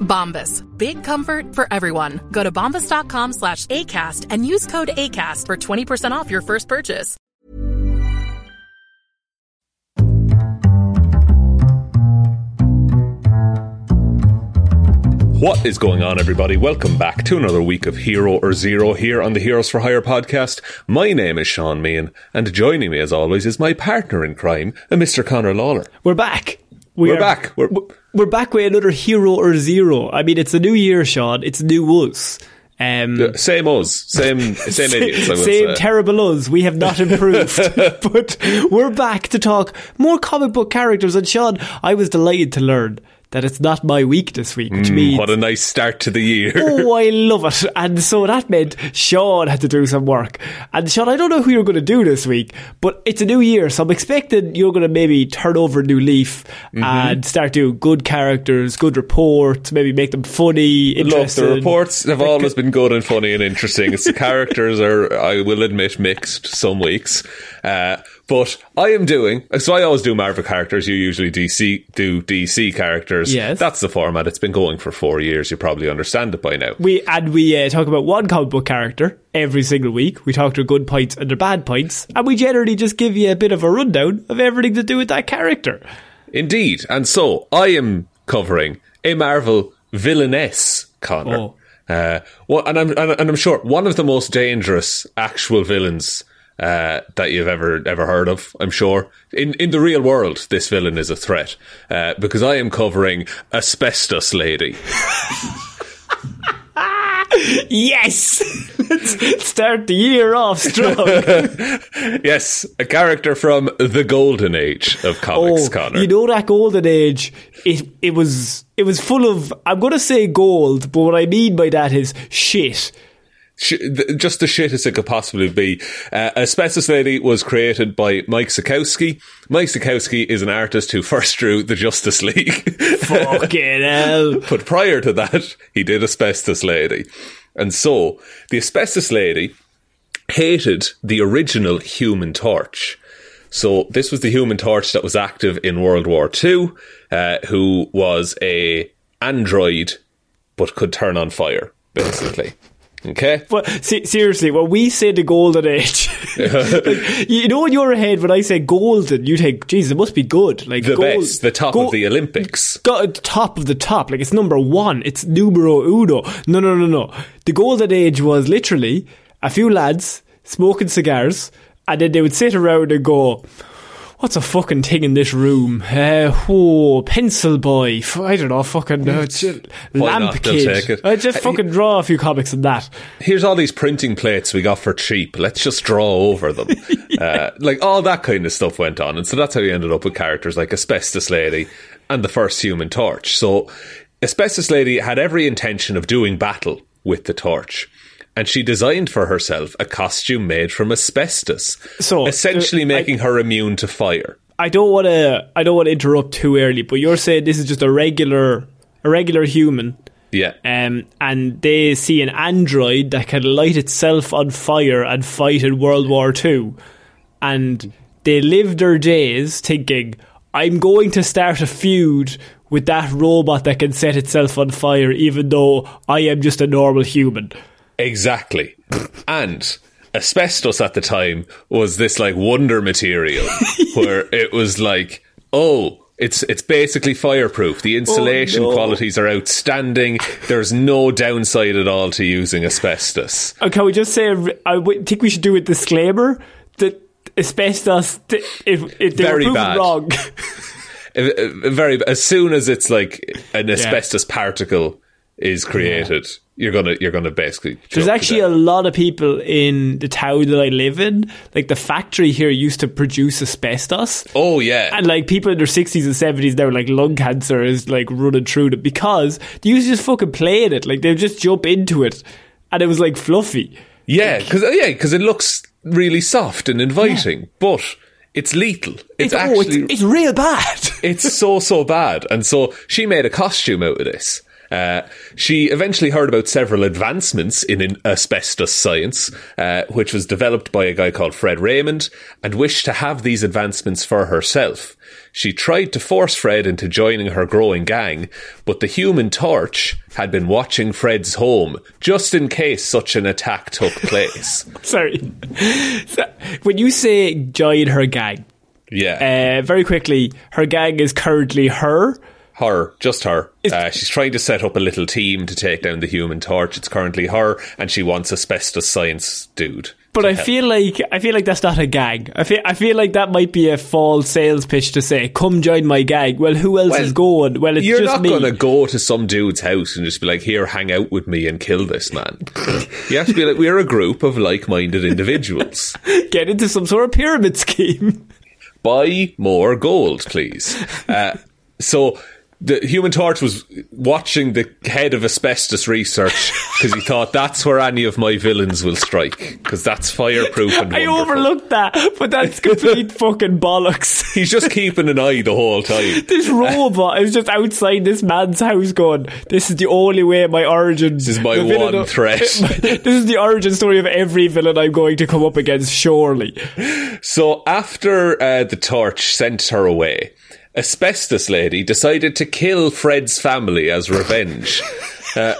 Bombas. Big comfort for everyone. Go to bombas.com slash ACAST and use code ACAST for 20% off your first purchase. What is going on, everybody? Welcome back to another week of Hero or Zero here on the Heroes for Hire podcast. My name is Sean Meehan, and joining me, as always, is my partner in crime, a Mr. Connor Lawler. We're back. We are are back. We're, we're back with another hero or zero. I mean, it's a new year, Sean. It's new us. Um, same us, same same idiots. I same say. terrible us. We have not improved, but we're back to talk more comic book characters. And Sean, I was delighted to learn that it's not my week this week, which Mm, means what a nice start to the year. oh, I love it. And so that meant Sean had to do some work. And Sean, I don't know who you're going to do this week, but it's a new year, so I'm expecting you're going to maybe turn over a new leaf Mm-hmm. and start doing good characters, good reports, maybe make them funny, interesting. the reports have always been good and funny and interesting. It's the characters are, I will admit, mixed some weeks. Uh, but I am doing, so I always do Marvel characters. You usually DC, do DC characters. Yes. That's the format. It's been going for four years. You probably understand it by now. We and we uh, talk about one comic book character every single week. We talk their good points and their bad points, and we generally just give you a bit of a rundown of everything to do with that character. Indeed. And so I am covering a Marvel villainess, Connor. Oh. Uh, well, and I'm and, and I'm sure one of the most dangerous actual villains uh, that you've ever ever heard of. I'm sure in in the real world, this villain is a threat uh, because I am covering Asbestos Lady. Yes, let's start the year off strong. yes, a character from the golden age of comics, Connor. Oh, You know that golden age, it it was it was full of I'm gonna say gold, but what I mean by that is shit. Sh- th- just the shittest it could possibly be. Uh, Asbestos Lady was created by Mike Sekowsky. Mike Sekowsky is an artist who first drew the Justice League. Fucking hell. but prior to that, he did Asbestos Lady. And so, the Asbestos Lady hated the original Human Torch. So this was the Human Torch that was active in World War II, uh, who was a android, but could turn on fire, basically. Okay? But se- seriously, when we say the golden age, like, you know in your head when I say golden, you think, Jesus, it must be good. Like The gold- best, the top gold- of the Olympics. go- top of the top. Like it's number one. It's numero uno. No, no, no, no. The golden age was literally a few lads smoking cigars, and then they would sit around and go, what's a fucking thing in this room? Uh, whoa, pencil boy. I don't know, fucking uh, lamp not? Kid. I just fucking draw a few comics in that. Here's all these printing plates we got for cheap. Let's just draw over them. uh, like all that kind of stuff went on. And so that's how you ended up with characters like Asbestos Lady and the first Human Torch. So Asbestos Lady had every intention of doing battle with the torch. And she designed for herself a costume made from asbestos, So, essentially uh, making her immune to fire. I don't want to. I don't want to interrupt too early, but you're saying this is just a regular, a regular human, Yeah, um, and they see an android that can light itself on fire and fight in World War Two, and they live their days thinking, "I'm going to start a feud." With that robot that can set itself on fire, even though I am just a normal human. Exactly. and asbestos at the time was this like wonder material where it was like, oh, it's it's basically fireproof. The insulation no. qualities are outstanding. There's no downside at all to using asbestos. And can we just say, I w- think we should do a disclaimer that asbestos, if, if they Very were bad. wrong, Uh, uh, Very as soon as it's like an asbestos particle is created, you're gonna you're gonna basically. there's actually a lot of people in the town that I live in. Like the factory here used to produce asbestos. Oh yeah, And like people in their sixties and seventies now, like lung cancer is like running through them because they used to just fucking play in it. Like they'd just jump into it, and it was like fluffy. yeah, because oh, yeah, because it looks really soft and inviting, but it's lethal. It's, oh, actually it's, it's real bad. it's so so bad and so she made a costume out of this uh, she eventually heard about several advancements in, asbestos science, uh, which was developed by a guy called Fred Raymond, and wished to have these advancements for herself. She tried to force Fred into joining her growing gang, but the Human Torch had been watching Fred's home just in case such an attack took place. Sorry. So, when you say join her gang, yeah, uh, very quickly, her gang is currently her. Her, just her. Uh, she's trying to set up a little team to take down the Human Torch. It's currently her, and she wants asbestos science dude. But I help. feel like I feel like that's not a gag. I feel I feel like that might be a false sales pitch to say, "Come join my gang." Well, who else Well, is going? Well, it's You're just not me. going to go to some dude's house and just be like, "Here, hang out with me and kill this man." you have to be like, "We're a group of like-minded individuals. Get into some sort of pyramid scheme. Buy more gold, please." Uh, so. The Human Torch was watching the head of asbestos research because he thought that's where any of my villains will strike because that's fireproof and I wonderful. overlooked that, but that's complete fucking bollocks. He's just keeping an eye the whole time. This robot is just outside this man's house going, this is the only way my origin... This is my one threat. this is the origin story of every villain I'm going to come up against, surely. So after uh, the torch sent her away, Asbestos Lady decided to kill Fred's family as revenge. Uh,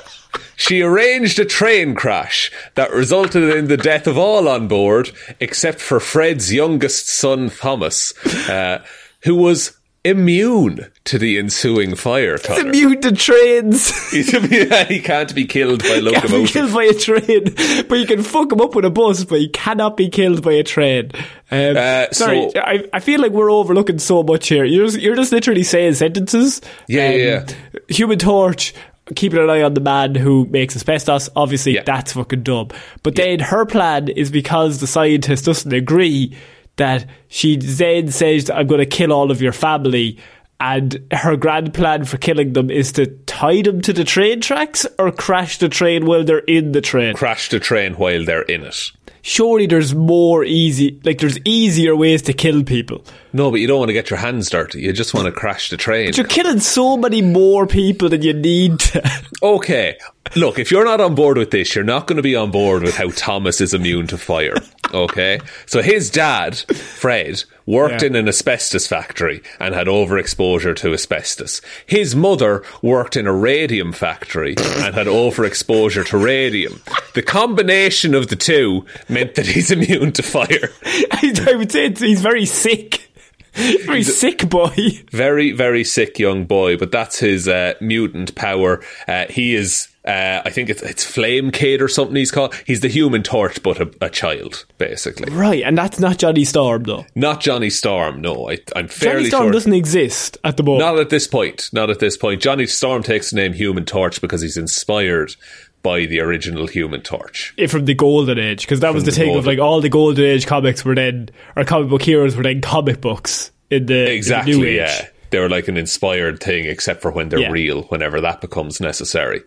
she arranged a train crash that resulted in the death of all on board except for Fred's youngest son, Thomas, uh, who was immune to the ensuing fire. Connor. immune to trains. He's immune- he can't be killed by can't be killed by a train, but you can fuck him up with a bus, but he cannot be killed by a train. Um, Uh, sorry, so- I, I feel like we're overlooking so much here. You're just, you're just literally saying sentences. Um, Yeah, yeah, Human Torch. Keeping an eye on the man who makes asbestos. Obviously, Yeah. that's fucking dumb. But then her plan is because the scientist doesn't agree that she then says, I'm going to kill all of your family. And her grand plan for killing them is to tie them to the train tracks or crash the train while they're in the train. Crash the train while they're in it. Surely there's more easy, like there's easier ways to kill people. No, but you don't want to get your hands dirty. You just want to crash the train. But You're killing so many more people than you need to. Okay. Look, if you're not on board with this, you're not going to be on board with how Thomas is immune to fire. Okay? So his dad, Fred, worked Yeah. in an asbestos factory and had overexposure to asbestos. His mother worked in a radium factory and had overexposure to radium. The combination of the two meant that he's immune to fire. I, would say he's very sick. Very sick boy. very very sick young boy but that's his uh, mutant power uh, he is uh, I think it's it's Flame Kid or something he's called. He's the Human Torch, but a, a child, basically. Right, and that's not Johnny Storm though. Not Johnny Storm. No, I, I'm fairly Johnny Storm sure. doesn't exist at the moment. Not at this point. Not at this point. Johnny Storm takes the name Human Torch because he's inspired by the original Human Torch. Eh, from the golden age because that was the, the thing of like all the golden age comics were then or comic book heroes were then comic books in the in the new age. yeah. They're like an inspired thing, except for when they're Yeah. real, whenever that becomes necessary.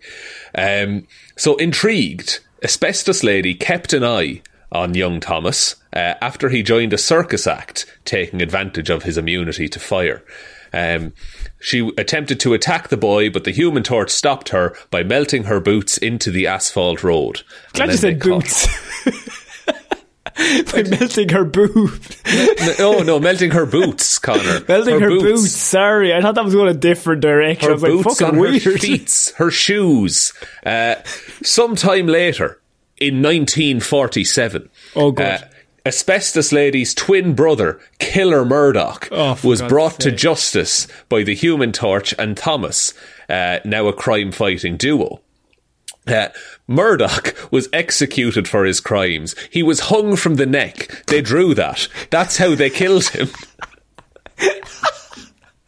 Um, so, intrigued, Asbestos Lady kept an eye on young Thomas uh, after he joined a circus act, taking advantage of his immunity to fire. Um, she attempted to attack the boy, but the human torch stopped her by melting her boots into the asphalt road. Glad you said boots. By melting her boot. oh no, melting her boots, Connor. Melting her, boots. Sorry, I thought that was going a different direction. I her was like, boots fucking on weird. her feet, her shoes. Uh, sometime later, in 1947, Oh, good. uh, Asbestos Lady's twin brother, Killer Murdock, Oh, was God's brought to justice by the Human Torch and Thomas, uh, now a crime fighting duo. Uh, Murdock was executed for his crimes. He was hung from the neck. They drew that. That's how they killed him.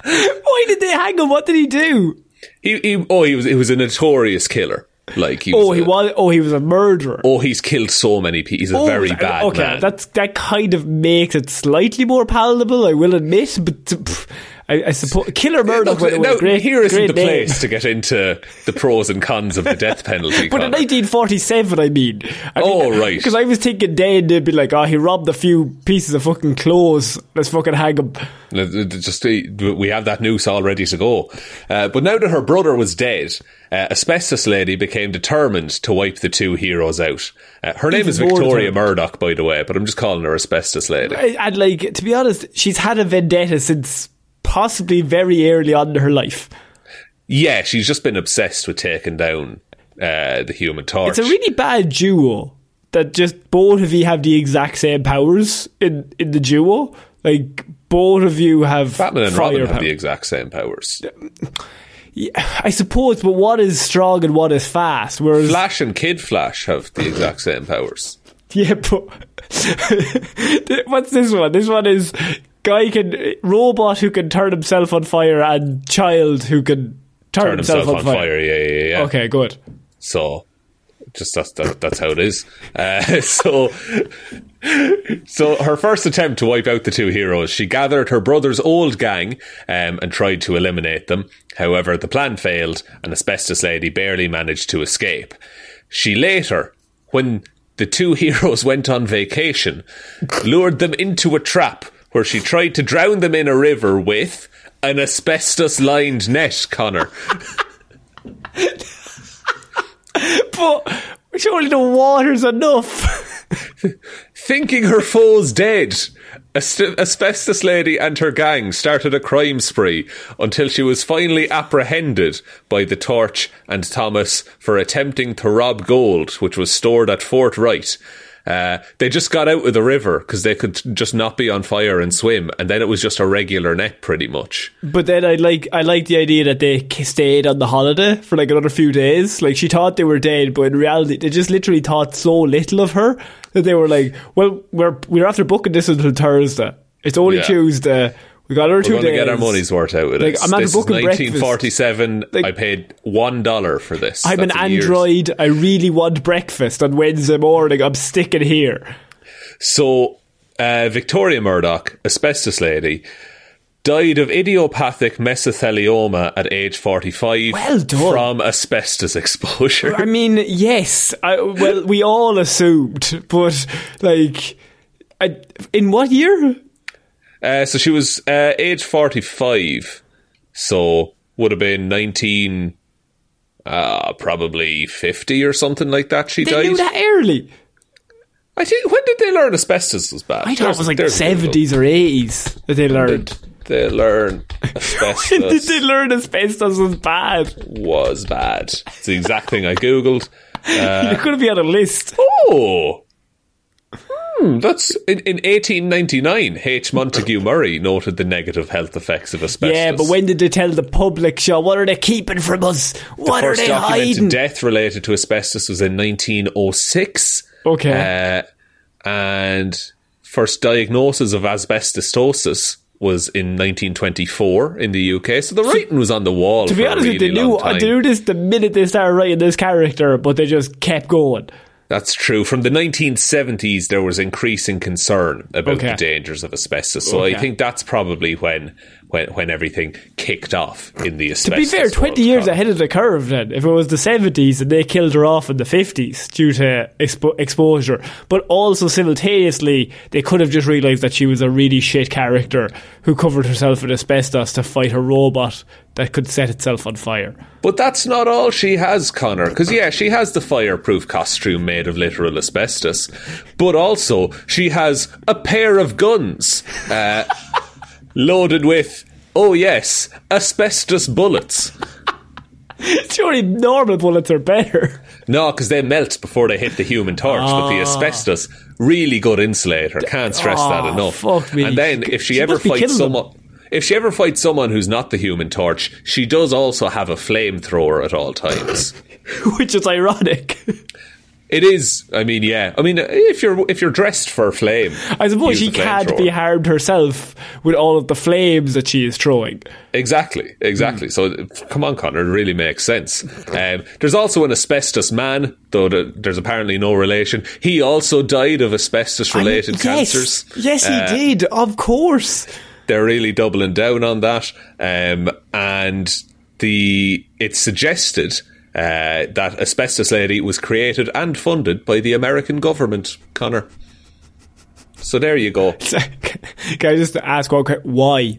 Why did they hang him? What did he do? He, he oh, he was he was a notorious killer. Like he was Oh, he a- was. Oh, he was a murderer. Oh, he's killed so many people. He's a Oh, very bad okay, man. that's that kind of makes it slightly more palatable. I will admit, but pff, I, I suppose Killer Murdock. Look, the way, now, great, here isn't the name. place to get into the pros and cons of the death penalty. But in 1947, I mean. I Oh, mean, right. Because I was thinking then they'd be like, oh, he robbed a few pieces of fucking clothes. Let's fucking hang him. Just uh, we have that noose all ready to go. Uh, but now that her brother was dead, uh, Asbestos Lady became determined to wipe the two heroes out. Uh, her name is Victoria. Murdock, by the way, but I'm just calling her Asbestos Lady. And like, to be honest, she's had a vendetta since possibly very early on in her life. Yeah, she's just been obsessed with taking down uh, the Human Torch. It's a really bad duo that just both of you have the exact same powers in, in the duo. Like, both of you have Batman and Robin have the exact same powers. Yeah, I suppose, but what is strong and what is fast. Whereas, Flash and Kid Flash have the exact same powers. yeah, but what's this one? This one is guy can robot who can turn himself on fire and child who can turn, Turn himself on fire. Yeah, yeah, yeah. Okay, good. So, just that's that, that's how it is. Uh, so, so her first attempt to wipe out the two heroes, she gathered her brother's old gang um, and tried to eliminate them. However, the plan failed, and Asbestos Lady barely managed to escape. She later, when the two heroes went on vacation, lured them into a trap where she tried to drown them in a river with an asbestos-lined net. Connor. But surely the water's enough. Thinking her foe's dead, Asbestos Lady and her gang started a crime spree until she was finally apprehended by the Torch and Thomas for attempting to rob gold, which was stored at Fort Wright. Uh, they just got out of the river because they could just not be on fire and swim, and then it was just a regular net, pretty much. But then I like I like the idea that they stayed on the holiday for like another few days. Like she thought they were dead, but in reality, they just literally thought so little of her that they were like, "Well, we're we're after booking this until Thursday. It's only Yeah. Tuesday. We got our We're two going to get our money's worth out of Like, this. I'm after this is booking breakfast. 1947. Like- I paid one dollar for this. I'm That's an a year's- android. I really want breakfast on Wednesday morning. I'm sticking here. So, uh, Victoria Murdock, asbestos lady, died of idiopathic mesothelioma at age 45 Well done. from asbestos exposure. I mean, yes. I, well, we all assumed, but like, I, in what year? Uh, so she was uh, age 45, so would have been 19, uh, probably 50 or something like that she They died. knew that early. I think, when did they learn asbestos was bad? I thought it was like the There's- there's a Google. seventies or eighties that they learned. They learn Did asbestos they learn asbestos was bad? was bad. It's the exact thing I googled. You're going to be on a list. Oh, Hmm, that's in, in 1899. H. Montague Murray noted the negative health effects of asbestos. Yeah, but when did they tell the public, Shaw? What are they keeping from us? the What are first they hiding? death related to asbestos was in 1906. Okay. Uh, and first diagnosis of asbestosis was in 1924 in the UK. So the writing was on the wall. to be honest, with you, really they knew, time. knew this the minute they started writing this character, but they just kept going. That's true. From the 1970s, there was increasing concern about Okay. the dangers of asbestos. So Okay. I think that's probably when, when when everything kicked off in the asbestos. To be fair, 20 world, years ahead of the curve then. If it was the 70s and they killed her off in the 50s due to expo- exposure. But also simultaneously, they could have just realised that she was a really shit character who covered herself in asbestos to fight a robot that could set itself on fire. But that's not all she has, Connor. Because, yeah, she has the fireproof costume made of literal asbestos. But also, she has a pair of guns uh, loaded with, oh, yes, asbestos bullets. Surely normal bullets are better. No, because they melt before they hit the human torch. But the asbestos, really good insulator. Can't stress that Oh, enough. fuck me. And then if she, She ever fights someone. them. If she ever fights someone who's not the human torch, she does also have a flamethrower at all times. Which is ironic. It is. I mean, yeah. I mean, if you're if you're dressed for flame, I suppose she can't be harmed herself with all of the flames that she is throwing. Exactly, exactly. So, come on, Connor, it really makes sense. Um, there's also an asbestos man, though the, there's apparently no relation. He also died of asbestos-related cancers. Yes, yes, he Uh, did. Of course. They're really doubling down on that. Um, and the it's suggested uh, that Asbestos Lady was created and funded by the American government, Connor. So there you go. Can I just ask one quick? Why?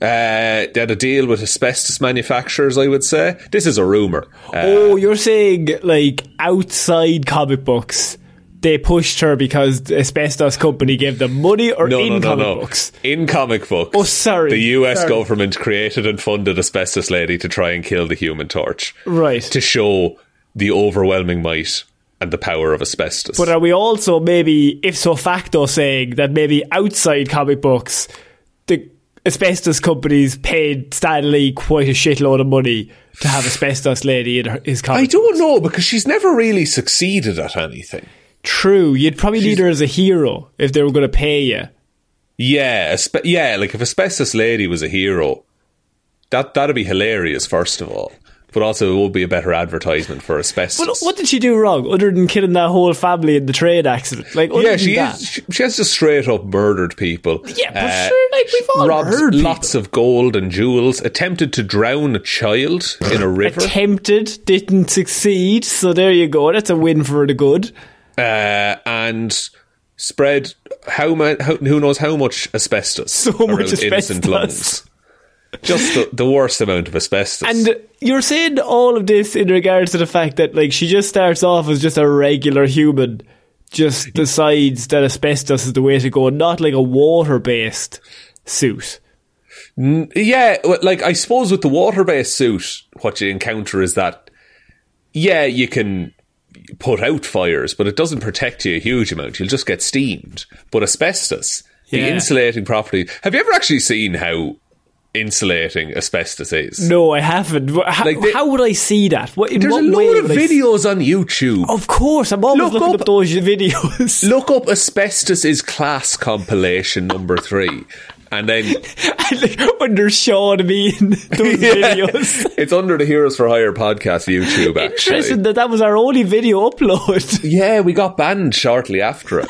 Uh, they had a deal with asbestos manufacturers, I would say. This is a rumour. Uh, oh, you're saying like outside comic books, they pushed her because the asbestos company gave them money, or no, in no, no, comic no. books? In comic books. Oh, sorry. The US Sorry. government created and funded Asbestos Lady to try and kill the human torch. Right. To show the overwhelming might and the power of asbestos. But are we also maybe if so facto saying that maybe outside comic books, the asbestos companies paid Stan Lee quite a shitload of money to have asbestos lady in her, his comic? I don't know because she's never really succeeded at anything. True, you'd probably need her as a hero if they were going to pay you. Yeah, aspe- yeah. Like if Asbestos Lady was a hero, that that'd be hilarious. First of all, but also it would be a better advertisement for asbestos. But what did she do wrong other than killing that whole family in the train accident? Like, other yeah, she is. She, she has just straight up murdered people. Uh, Yeah, but sure, like, we've all robbed heard lots of gold and jewels. Attempted to drown a child in a river. attempted, didn't succeed. So there you go. That's a win for the good. Uh, and spread how, ma- how who knows how much asbestos So much innocent asbestos. lungs. Just the, the worst amount of asbestos. And you're saying all of this in regards to the fact that like she just starts off as just a regular human, just decides that asbestos is the way to go, not like a water based suit. yeah, like I suppose with the water-based suit, what you encounter is that yeah, you can put out fires, but it doesn't protect you a huge amount. You'll just get steamed. But asbestos, the insulating property. Have you ever actually seen how insulating asbestos is? No, I haven't. How, Like they- how would I see that? What, in There's what a load of videos on YouTube. Of course, I'm always Look looking up- up those videos. Look up asbestos is class compilation number three, and then like, under Sean Meehan those videos. it's under the Heroes for Hire podcast YouTube. Interesting Actually, that that was our only video upload. yeah, we got banned shortly after it,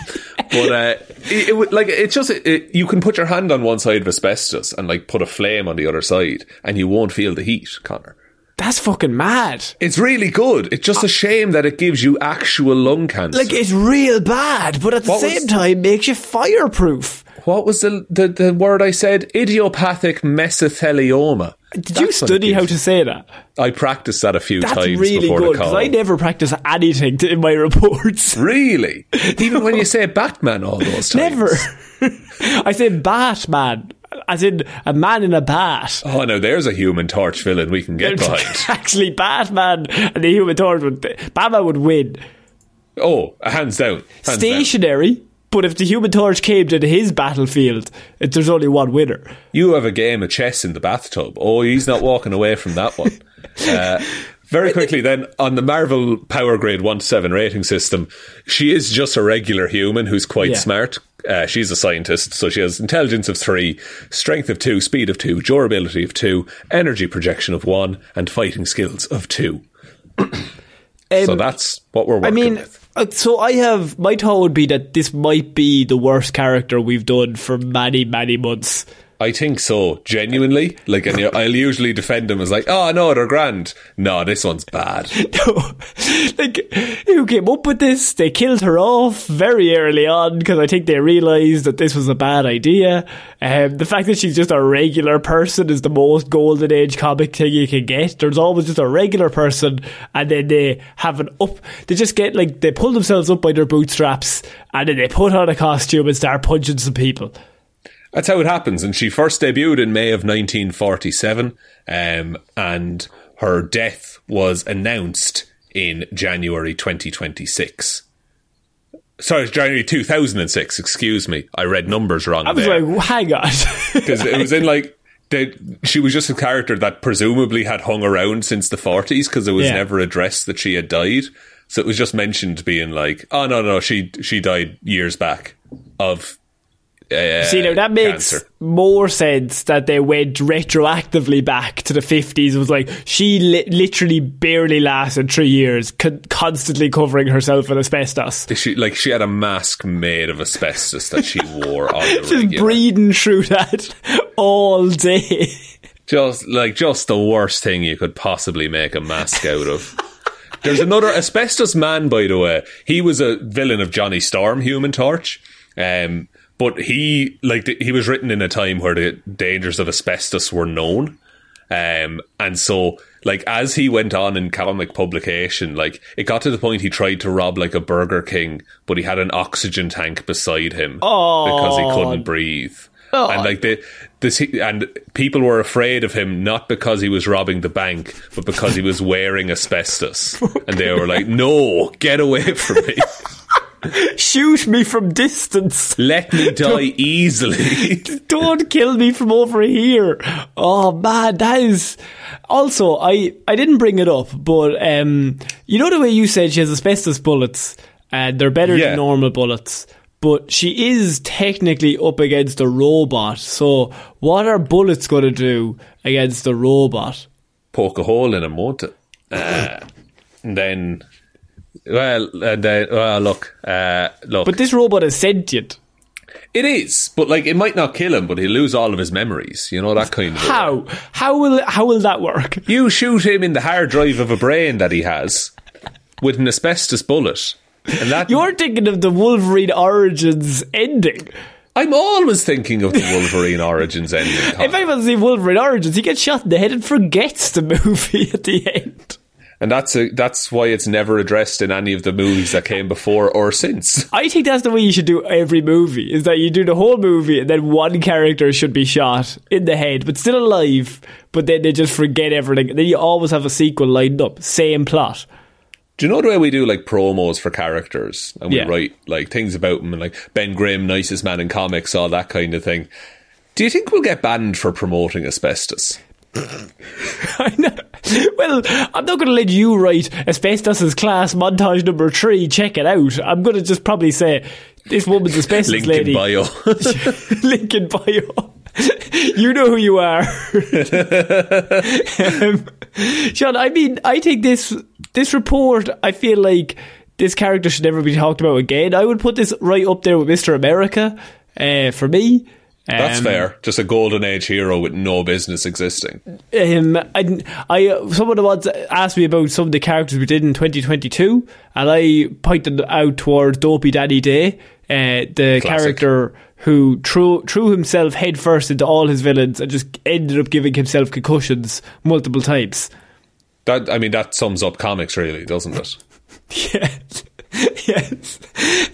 but uh, it, it like it's just it, you can put your hand on one side of asbestos and like put a flame on the other side, and you won't feel the heat, Connor. That's fucking mad. It's really good. It's just a shame that it gives you actual lung cancer. Like it's real bad, but at the What was- same time makes you fireproof. What was the, the the word I said? Idiopathic mesothelioma. Did That's you study how to say that? I practiced that a few That's times really before good the call. I never practice anything to, in my reports. Really? Even when you say Batman all those times? Never. I say Batman, as in a man in a bat. Oh, no, there's a human torch villain we can get behind. Actually, Batman and the Human Torch would Batman would win. Oh, hands down. Hands down. But if the Human Torch came to his battlefield, it, there's only one winner. You have a game of chess in the bathtub. Oh, he's not walking away from that one. Uh, very quickly, then, on the Marvel Power Grade 1 to 7 rating system, she is just a regular human who's quite Yeah. smart. Uh, she's a scientist, so she has intelligence of 3, strength of 2, speed of 2, durability of 2, energy projection of 1, and fighting skills of 2. so Um, that's what we're working I mean, with. Uh, so I have my thought would be that this might be the worst character we've done for many, many months. I think so, genuinely. Like, and I'll usually defend them as like, oh no, they're grand. No, this one's bad. no, like, who came up with this? They killed her off very early on because I think they realised that this was a bad idea. Um, the fact that she's just a regular person is the most golden age comic thing you can get. There's always just a regular person, and then they have an up. They just get like they pull themselves up by their bootstraps, and then they put on a costume and start punching some people. That's how it happens. And she first debuted in May of 1947, um, and her death was announced in January 2026. Sorry, it's January 2006, excuse me. I read numbers wrong I was there. like, hang on. Because it was in like. They, she was just a character that presumably had hung around since the 40s because it was Yeah. never addressed that she had died. So it was just mentioned being like, oh, no, no, she she died years back of. Uh, See, now that makes cancer. more sense that they went retroactively back to the 50s. It was like she li- literally barely lasted three years, con- constantly covering herself in asbestos. She like she had a mask made of asbestos that she wore on the Just regular. breathing through that all day. Just like just the worst thing you could possibly make a mask out of. There's another asbestos man, by the way. He was a villain of Johnny Storm, Human Torch. Um, but he like th- he was written in a time where the dangers of asbestos were known. Um, and so, like, as he went on in comic publication, like, it got to the point he tried to rob, like, a Burger King, but he had an oxygen tank beside him because he couldn't breathe. And, like, the, this, and people were afraid of him not because he was robbing the bank, but because he was wearing asbestos. and they were like, no, get away from me. Shoot me from distance. Let me die easily. Don't kill me from over here. Oh man, that is. Also, I I didn't bring it up, but um, you know the way you said she has asbestos bullets, and they're better Yeah. than normal bullets. But she is technically up against a robot. So, what are bullets going to do against a robot? poke a hole in him, won't it? Uh, and then, well, and then, well, look, uh, look. But this robot is sentient. it is, but like, it might not kill him, but he'll lose all of his memories. You know that kind of. How? How will how will that work? You shoot him in the hard drive of a brain that he has with an asbestos bullet, and that You're thinking of the Wolverine Origins ending. I'm always thinking of the Wolverine Origins ending. If anyone's seen Wolverine Origins, he gets shot in the head and forgets the movie at the end. And that's a, that's why it's never addressed in any of the movies that came before or since. I think that's the way you should do every movie, is that you do the whole movie and then one character should be shot in the head, but still alive, but then they just forget everything. Then you always have a sequel lined up, same plot. Do you know the way we do like promos for characters and we Yeah. write like things about them and like Ben Grimm, nicest man in comics, all that kind of thing? Do you think we'll get banned for promoting asbestos? I know. Well, I'm not going to let you write asbestos class montage number three. Check it out. I'm going to just probably say this woman's asbestos Link lady. in bio. Link in bio. you know who you are. um, Sean, I mean, I think this this report. I feel like this character should never be talked about again. I would put this right up there with Mister America uh, for me. That's Um, fair. Just a golden age hero with no business existing. Um, I, I, someone once asked me about some of the characters we did in 2022, and I pointed out towards Dopey Daddy Day, uh, the Classic. character who threw, threw himself headfirst into all his villains and just ended up giving himself concussions multiple times. That I mean, that sums up comics, really, doesn't it? Yes. yes.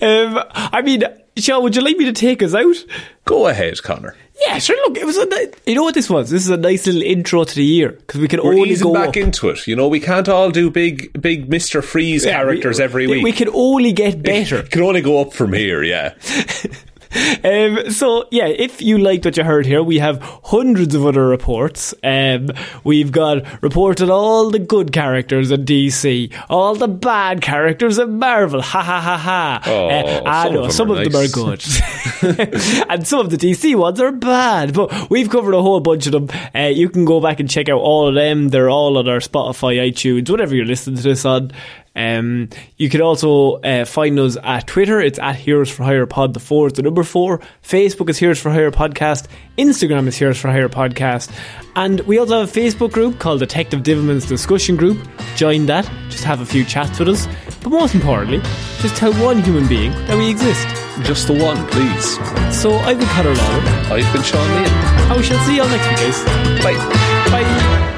Um, I mean, Sean, would you like me to take us out? Go ahead, Connor. Yeah, sure. Look, it was a. ni- You know what this was? This is a nice little intro to the year because we can We're only go back up. into it. You know, we can't all do big, big Mister Freeze Yeah, characters we, every week. We can only get better. It can only go up from here. Yeah. Um, so yeah, if you liked what you heard here, we have hundreds of other reports. Um, we've got reports on all the good characters in DC, all the bad characters in Marvel. Ha ha ha ha. Oh, Uh, I some know of them some are of them are good, and some of the DC ones are bad. But we've covered a whole bunch of them. Uh, you can go back and check out all of them. They're all on our Spotify, iTunes, whatever you're listening to this on. Um, you can also uh, find us at Twitter. It's at Heroes for Hire Pod. The four is the number four. Facebook is Heroes for Hire Podcast. Instagram is Heroes for Hire Podcast. And we also have a Facebook group called Detective Divilman's Discussion Group. Join that. Just have a few chats with us. But most importantly, just tell one human being that we exist. Just the one, please. So I've been Connor Lawler. I've been Sean Meehan. And we shall see you all next week, guys. Bye. Bye.